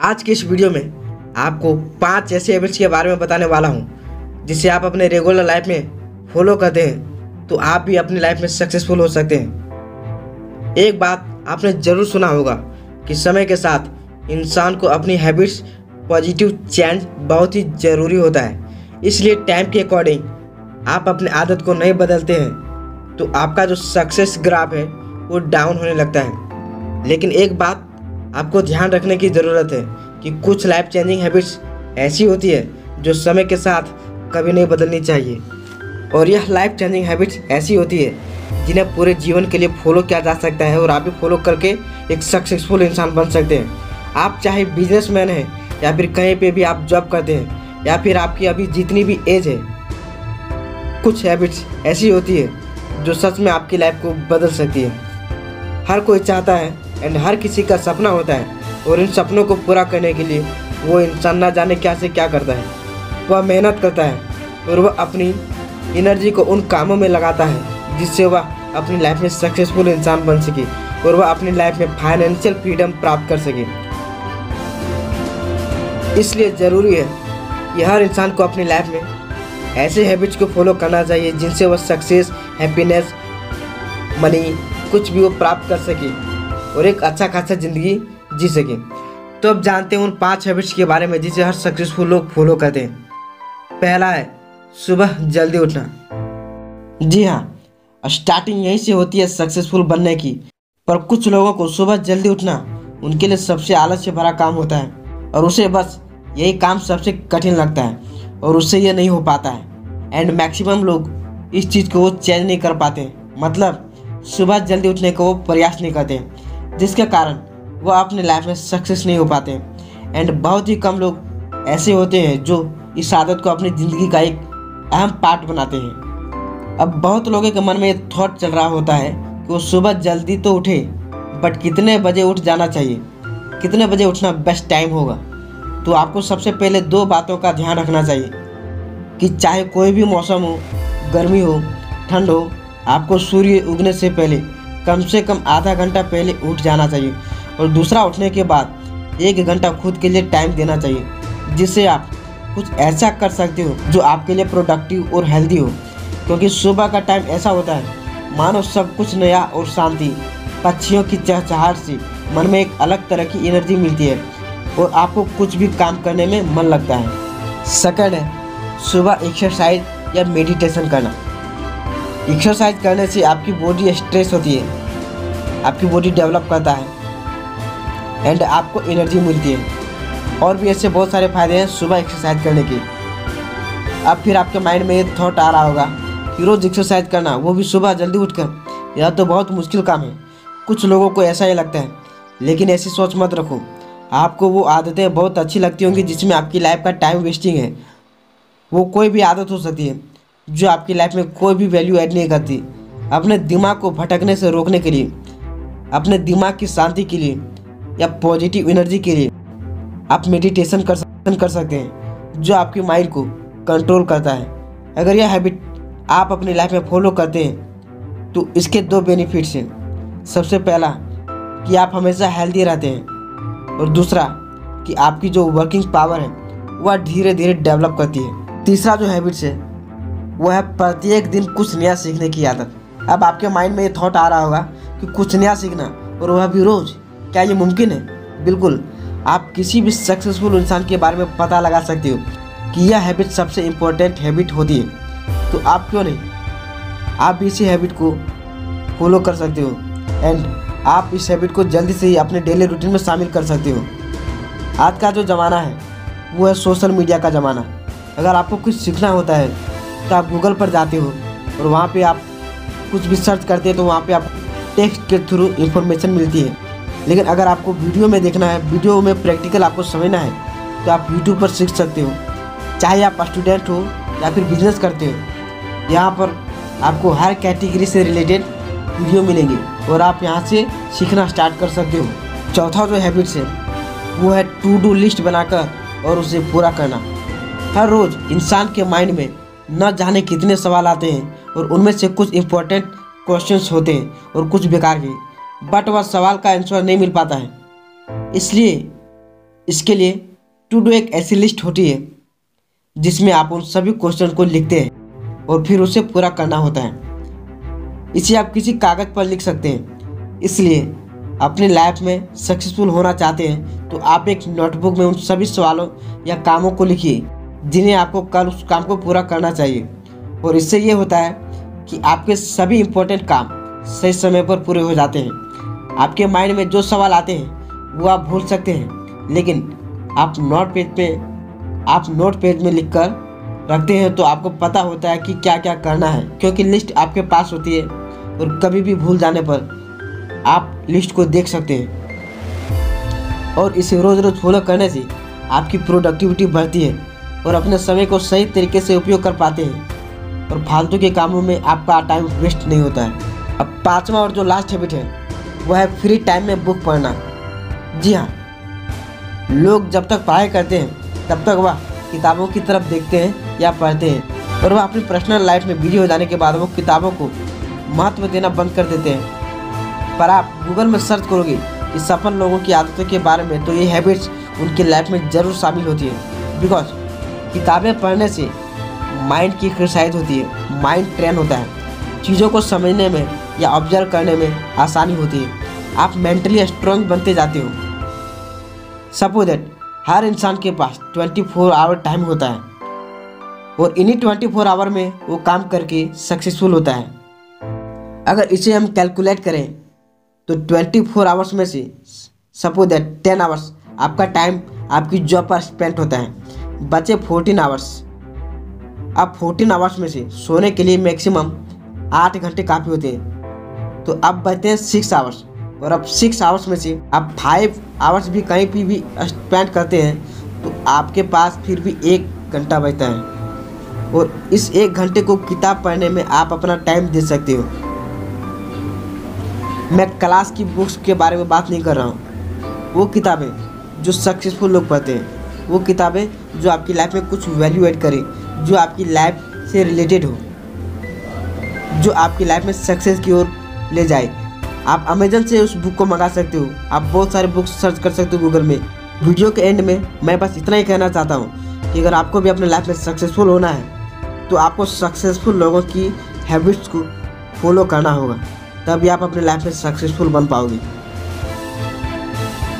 आज की इस वीडियो में आपको पाँच ऐसे हैबिट्स के बारे में बताने वाला हूँ, जिसे आप अपने रेगुलर लाइफ में फॉलो करते हैं तो आप भी अपनी लाइफ में सक्सेसफुल हो सकते हैं। एक बात आपने ज़रूर सुना होगा कि समय के साथ इंसान को अपनी हैबिट्स पॉजिटिव चेंज बहुत ही ज़रूरी होता है। इसलिए टाइम के अकॉर्डिंग आप अपनी आदत को नहीं बदलते हैं तो आपका जो सक्सेस ग्राफ है, वो डाउन होने लगता है। लेकिन एक बात आपको ध्यान रखने की ज़रूरत है कि कुछ लाइफ चेंजिंग हैबिट्स ऐसी होती है जो समय के साथ कभी नहीं बदलनी चाहिए। और यह लाइफ चेंजिंग हैबिट्स ऐसी होती है जिन्हें पूरे जीवन के लिए फॉलो किया जा सकता है और आप भी फॉलो करके एक सक्सेसफुल इंसान बन सकते हैं। आप चाहे बिजनेसमैन हैं या फिर कहीं पे भी आप जॉब करते हैं या फिर आपकी अभी जितनी भी एज है, कुछ हैबिट्स ऐसी होती है जो सच में आपकी लाइफ को बदल सकती है। हर कोई चाहता है एंड हर किसी का सपना होता है और इन सपनों को पूरा करने के लिए वो इंसान ना जाने क्या से क्या करता है। वह मेहनत करता है और वह अपनी एनर्जी को उन कामों में लगाता है जिससे वह अपनी लाइफ में सक्सेसफुल इंसान बन सके और वह अपनी लाइफ में फाइनेंशियल फ्रीडम प्राप्त कर सके। इसलिए ज़रूरी है कि हर इंसान को अपनी लाइफ में ऐसे हैबिट्स को फॉलो करना चाहिए जिनसे वह सक्सेस हैप्पीनेस मनी कुछ भी वो प्राप्त कर सके। और एक अच्छा खासा ज़िंदगी जी सके। तो अब जानते हैं उन पाँच हैबिट्स के बारे में जिसे हर सक्सेसफुल लोग फॉलो करते हैं। पहला है, सुबह जल्दी उठना। जी हाँ स्टार्टिंग यहीं से होती है सक्सेसफुल बनने की। पर कुछ लोगों को सुबह जल्दी उठना उनके लिए सबसे आलस से भरा काम होता है। और उसे बस यही काम सबसे कठिन लगता है और उससे ये नहीं हो पाता है। एंड मैक्सिमम लोग इस चीज़ को वो चेंज नहीं कर पाते। मतलब सुबह जल्दी उठने का वो प्रयास नहीं करते। जिसके कारण वो अपने लाइफ में सक्सेस नहीं हो पाते एंड बहुत ही कम लोग ऐसे होते हैं जो इस आदत को अपनी ज़िंदगी का एक अहम पार्ट बनाते हैं। अब बहुत लोगों के मन में ये थॉट चल रहा होता है कि वो सुबह जल्दी तो उठे बट कितने बजे उठ जाना चाहिए? कितने बजे उठना बेस्ट टाइम होगा? तो आपको सबसे पहले दो बातों का ध्यान रखना चाहिए कि चाहे कोई भी मौसम हो, गर्मी हो, ठंड हो, आपको सूर्य उगने से पहले कम से कम आधा घंटा पहले उठ जाना चाहिए और दूसरा उठने के बाद एक घंटा खुद के लिए टाइम देना चाहिए, जिससे आप कुछ ऐसा कर सकते हो जो आपके लिए प्रोडक्टिव और हेल्दी हो। क्योंकि सुबह का टाइम ऐसा होता है मानो सब कुछ नया और शांति, पक्षियों की चहचहाट से मन में एक अलग तरह की एनर्जी मिलती है और आपको कुछ भी काम करने में मन लगता है। सेकंड है, सुबह एक्सरसाइज या मेडिटेशन करना। एक्सरसाइज करने से आपकी बॉडी स्ट्रेस होती है। आपकी बॉडी डेवलप करता है। एंड आपको एनर्जी मिलती है। और भी ऐसे बहुत सारे फ़ायदे हैं सुबह एक्सरसाइज करने के। अब फिर आपके माइंड में ये थॉट आ रहा होगा कि रोज़ एक्सरसाइज करना, वो भी सुबह जल्दी उठकर, यह तो बहुत मुश्किल काम है। कुछ लोगों को ऐसा ही लगता है। लेकिन ऐसी सोच मत रखो। आपको वो आदतें बहुत अच्छी लगती होंगी जिसमें आपकी लाइफ का टाइम वेस्टिंग है। वो कोई भी आदत हो सकती है। जो आपकी लाइफ में कोई भी वैल्यू ऐड नहीं करती। अपने दिमाग को भटकने से रोकने के लिए, अपने दिमाग की शांति के लिए, या पॉजिटिव एनर्जी के लिए आप मेडिटेशन कर कर सकते हैं, जो आपके माइंड को कंट्रोल करता है। अगर यह हैबिट आप अपनी लाइफ में फॉलो करते हैं तो इसके दो बेनिफिट्स हैं। सबसे पहला, कि आप हमेशा हेल्दी रहते हैं, और दूसरा, कि आपकी जो वर्किंग पावर है, वह धीरे धीरे डेवलप करती है। तीसरा जो हैबिट्स है वो है प्रत्येक दिन कुछ नया सीखने की आदत। अब आपके माइंड में ये थॉट आ रहा होगा कि कुछ नया सीखना और वह भी रोज़, क्या ये मुमकिन है? बिल्कुल, आप किसी भी सक्सेसफुल इंसान के बारे में पता लगा सकते हो कि यह हैबिट सबसे इम्पोर्टेंट हैबिट होती है। तो आप क्यों नहीं? आप भी इसी हैबिट को फॉलो कर सकते हो एंड आप इस हैबिट को जल्दी से ही अपने डेली रूटीन में शामिल कर सकते हो। आज का जो ज़माना है, वो है सोशल मीडिया का ज़माना। अगर आपको कुछ सीखना होता है तो आप गूगल पर जाते हो और वहाँ पे आप कुछ भी सर्च करते हैं तो वहाँ पे आप टेक्स्ट के थ्रू इंफॉर्मेशन मिलती है। लेकिन अगर आपको वीडियो में देखना है वीडियो में प्रैक्टिकल आपको समझना है तो आप यूट्यूब पर सीख सकते हो। चाहे आप स्टूडेंट हो या फिर बिज़नेस करते हो, यहाँ पर आपको हर कैटेगरी से रिलेटेड वीडियो मिलेंगे और आप यहाँ से सीखना स्टार्ट कर सकते हो। चौथा जो हैबिट्स है, वो है टू डू लिस्ट बनाकर और उसे पूरा करना। हर रोज़ इंसान के माइंड में न जाने कितने सवाल आते हैं और उनमें से कुछ इम्पोर्टेंट क्वेश्चंस होते हैं और कुछ बेकार के बट वह सवाल का आंसर नहीं मिल पाता है। इसलिए, इसके लिए टू डू एक ऐसी लिस्ट होती है, जिसमें आप उन सभी क्वेश्चन को लिखते हैं और फिर उसे पूरा करना होता है। इसे आप किसी कागज़ पर लिख सकते हैं। इसलिए, अपनी लाइफ में सक्सेसफुल होना चाहते हैं तो आप एक नोटबुक में उन सभी सवालों या कामों को लिखिए। जिन्हें आपको कल उस काम को पूरा करना चाहिए। और इससे ये होता है कि आपके सभी इम्पोर्टेंट काम सही समय पर पूरे हो जाते हैं। आपके माइंड में जो सवाल आते हैं, वो आप भूल सकते हैं। लेकिन आप नोट पेज पे, आप नोट पेज में लिख कर रखते हैं तो आपको पता होता है कि क्या क्या करना है। क्योंकि लिस्ट आपके पास होती है और कभी भी भूल जाने पर आप लिस्ट को देख सकते हैं। और इसे रोज़ रोज़ फॉलो करने से आपकी प्रोडक्टिविटी बढ़ती है। और अपने समय को सही तरीके से उपयोग कर पाते हैं। और फालतू के कामों में आपका टाइम वेस्ट नहीं होता है। अब पाँचवा और जो लास्ट हैबिट है, वह है फ्री टाइम में बुक पढ़ना। जी हाँ लोग जब तक पढ़ाई करते हैं, तब तक वह किताबों की तरफ़ देखते हैं या पढ़ते हैं। और वह अपनी पर्सनल लाइफ में बिज़ी हो जाने के बाद वो किताबों को महत्व देना बंद कर देते हैं। पर आप गूगल में सर्च करोगे कि सफल लोगों की आदतों के बारे में तो ये हैबिट्स उनकी लाइफ में ज़रूर शामिल होती है। बिकॉज़ किताबें पढ़ने से माइंड की एक्सरसाइज होती है माइंड ट्रेन होता है। चीज़ों को समझने में या ऑब्ज़र्व करने में आसानी होती है। आप मेंटली स्ट्रॉन्ग बनते जाते हो। सपोज़ दैट हर इंसान के पास 24 फोर आवर टाइम होता है और इन्हीं 24 फोर आवर में वो काम करके सक्सेसफुल होता है। अगर इसे हम कैलकुलेट करें तो 24 फोर आवर्स में से सपोज़ दैट 10 आवर्स आपका टाइम आपकी जॉब पर स्पेंड होता है। बचे 14 आवर्स अब 14 आवर्स में से सोने के लिए मैक्सिमम आठ घंटे काफ़ी होते हैं। तो अब बचते हैं सिक्स आवर्स और अब सिक्स आवर्स में से आप फाइव आवर्स भी कहीं पर भी स्पेंड करते हैं तो आपके पास फिर भी एक घंटा बचता है। और इस एक घंटे को किताब पढ़ने में आप अपना टाइम दे सकते हो। मैं क्लास की बुक्स के बारे में बात नहीं कर रहा हूँ। वो किताबें जो सक्सेसफुल लोग पढ़ते हैं। वो किताबें जो आपकी लाइफ में कुछ वैल्यू एड करें, जो आपकी लाइफ से रिलेटेड हो, जो आपकी लाइफ में सक्सेस की ओर ले जाए। आप अमेजन से उस बुक को मंगा सकते हो। आप बहुत सारे बुक्स सर्च कर सकते हो गूगल में। वीडियो के एंड में मैं बस इतना ही कहना चाहता हूँ कि अगर आपको भी अपने लाइफ में सक्सेसफुल होना है तो आपको सक्सेसफुल लोगों की हैबिट्स को फॉलो करना होगा। तभी आप अपने लाइफ में सक्सेसफुल बन पाओगे।